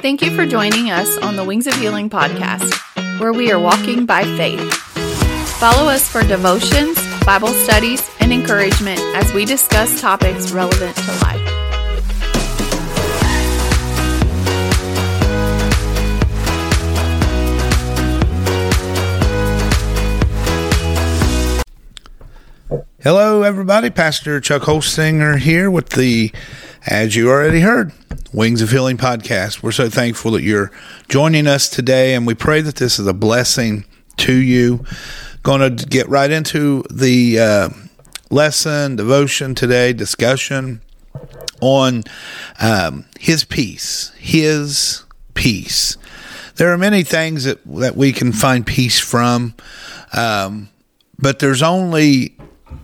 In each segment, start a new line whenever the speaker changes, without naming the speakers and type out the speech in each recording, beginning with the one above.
Thank you for joining us on the Wings of Healing podcast, where we are walking by faith. Follow us for devotions, Bible studies, and encouragement as we discuss topics relevant to life.
Hello, everybody. Pastor Chuck Holstinger here with the, as you already heard, Wings of Healing podcast. We're so thankful that you're joining us today, and we pray that this is a blessing to you. Going to get right into the uh, lesson, devotion today, discussion on um, His peace. His peace. There are many things that, that we can find peace from, um, but there's only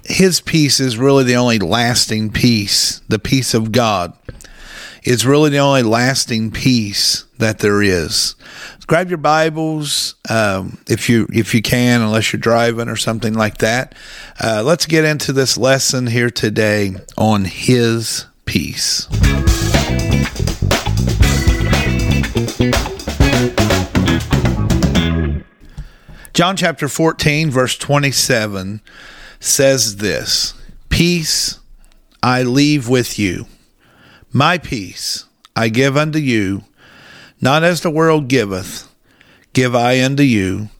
his peace is really the only lasting peace. The peace of God is really the only lasting peace that there is. Grab your Bibles um, if you if you can, unless you're driving or something like that. Uh, let's get into this lesson here today on His peace. John chapter 14, verse 27 says this Peace I leave with you, my peace I give unto you, not as the world giveth, give I unto you.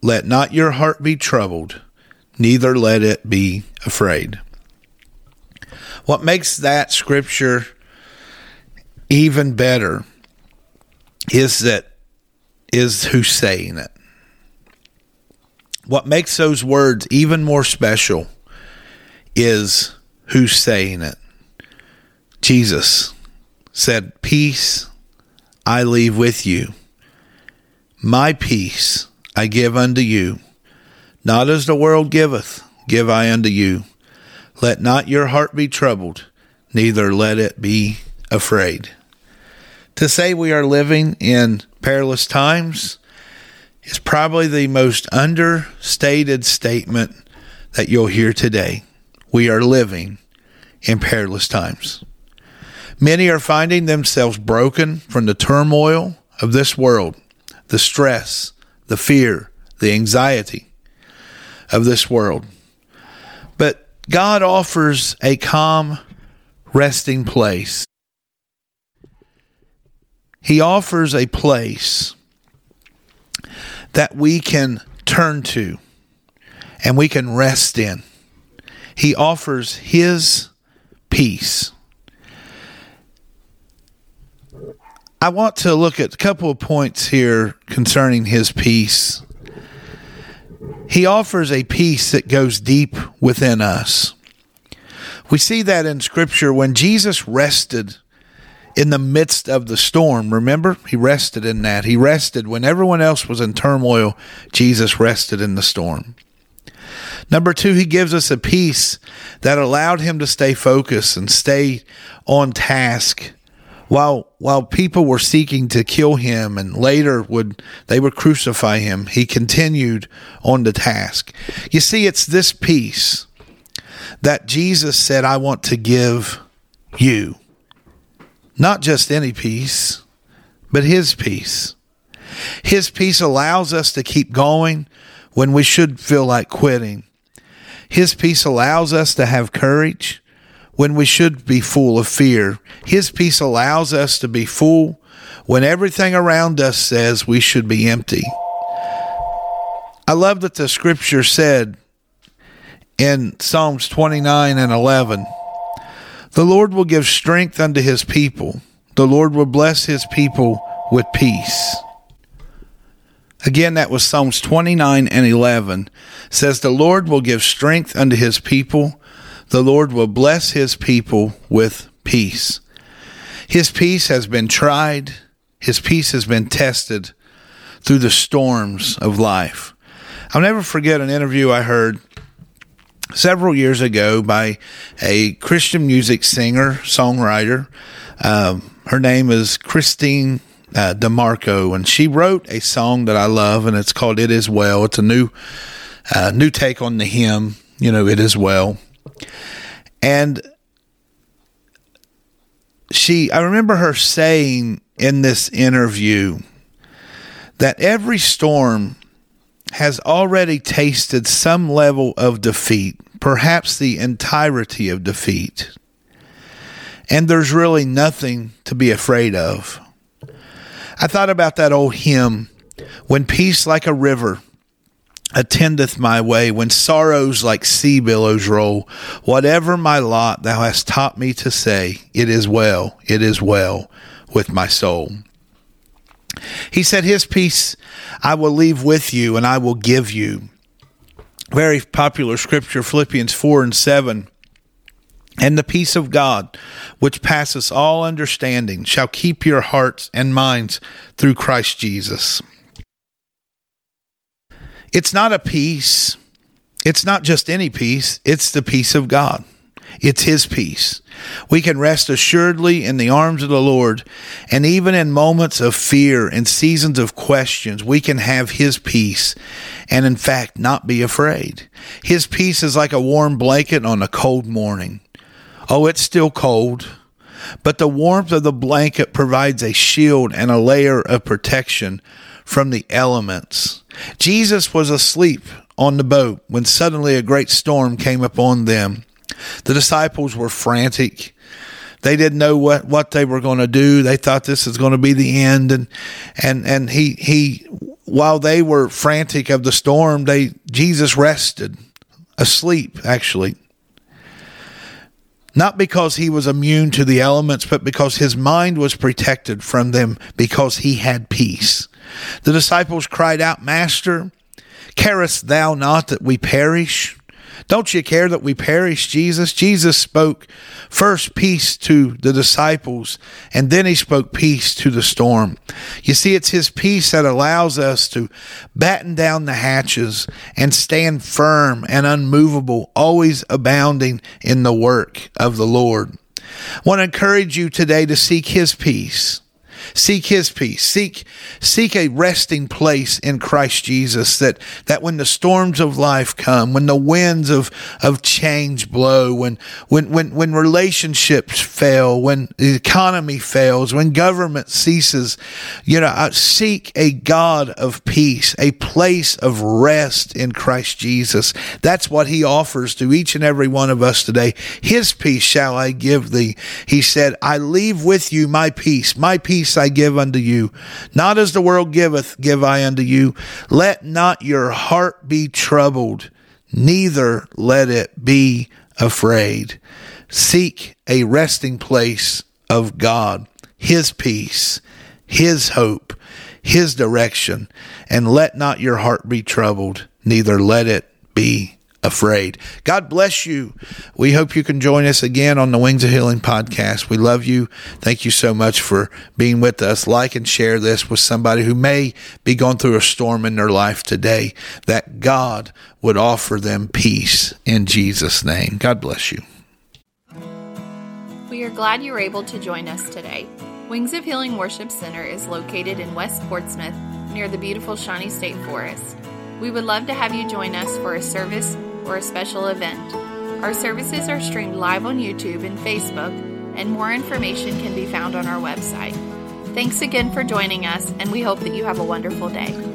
Let not your heart be troubled, neither let it be afraid. What makes that scripture even better is that is who's saying it. What makes those words even more special is who's saying it. Jesus said, Peace I leave with you. My peace I give unto you. Not as the world giveth, give I unto you. Let not your heart be troubled, neither let it be afraid. To say we are living in perilous times is probably the most understated statement that you'll hear today. We are living in perilous times. Many are finding themselves broken from the turmoil of this world, the stress, the fear, the anxiety of this world. But God offers a calm resting place. He offers a place that we can turn to and we can rest in. He offers His peace. I want to look at a couple of points here concerning His peace. He offers a peace that goes deep within us. We see that in Scripture when Jesus rested in the midst of the storm. Remember, he rested in that. He rested when everyone else was in turmoil. Jesus rested in the storm. Number two, he gives us a peace that allowed him to stay focused and stay on task while while people were seeking to kill him and later would they would crucify him he continued on the task you see it's this peace that Jesus said I want to give you not just any peace, but His peace. His peace allows us to keep going when we should feel like quitting. His peace allows us to have courage when we should be full of fear. His peace allows us to be full when everything around us says we should be empty. I love that the scripture said in Psalms 29 and 11 the Lord will give strength unto his people. The Lord will bless his people with peace. Again, that was Psalms 29 and 11. says, The Lord will give strength unto his people. The Lord will bless his people with peace. His peace has been tried, his peace has been tested through the storms of life. I'll never forget an interview I heard several years ago by a Christian music singer, songwriter. Um, her name is Kristene uh, DiMarco, and she wrote a song that I love, and it's called "It Is Well." It's a new, uh, new take on the hymn. You know, "It Is Well," and she. I remember her saying in this interview that every storm has already tasted some level of defeat, perhaps the entirety of defeat. And there's really nothing to be afraid of. I thought about that old hymn, When Peace Like a River attendeth my way, when sorrows like sea billows roll, whatever my lot thou hast taught me to say, it is well, it is well with my soul. He said, His peace I will leave with you and I will give you. Very popular scripture, Philippians 4 and 7. And the peace of God, which passeth all understanding, shall keep your hearts and minds through Christ Jesus. It's not a peace. It's not just any peace. It's the peace of God. It's His peace. We can rest assuredly in the arms of the Lord, and even in moments of fear and seasons of questions, we can have His peace and, in fact, not be afraid. His peace is like a warm blanket on a cold morning. Oh, it's still cold, but the warmth of the blanket provides a shield and a layer of protection from the elements. Jesus was asleep on the boat when suddenly a great storm came upon them. The disciples were frantic. They didn't know what, what they were going to do. They thought this is going to be the end. And, and, and he, he, while they were frantic of the storm, they, Jesus rested asleep, actually. Not because he was immune to the elements, but because his mind was protected from them because he had peace. The disciples cried out, Master, carest thou not that we perish? Don't you care that we perish, Jesus? Jesus spoke first peace to the disciples, and then he spoke peace to the storm. You see, it's his peace that allows us to batten down the hatches and stand firm and unmovable, always abounding in the work of the Lord. I want to encourage you today to seek his peace. Seek his peace. Seek seek a resting place in Christ Jesus that that when the storms of life come, when the winds of of change blow, when when when when relationships fail, when the economy fails, when government ceases, you know, uh, seek a God of peace, a place of rest in Christ Jesus. That's what he offers to each and every one of us today. His peace shall I give thee. He said, I leave with you my peace. My peace I give unto you. Not as the world giveth, give I unto you. Let not your heart be troubled, neither let it be afraid. Seek a resting place of God, His peace, His hope, His direction, and let not your heart be troubled, neither let it be afraid. God bless you. We hope you can join us again on the Wings of Healing podcast. We love you. Thank you so much for being with us. Like and share this with somebody who may be going through a storm in their life today, that God would offer them peace in Jesus' name. God bless you.
We are glad you were able to join us today. Wings of Healing Worship Center is located in West Portsmouth near the beautiful Shawnee State Forest. We would love to have you join us for a service or a special event. Our services are streamed live on YouTube and Facebook, and more information can be found on our website. Thanks again for joining us, and we hope that you have a wonderful day.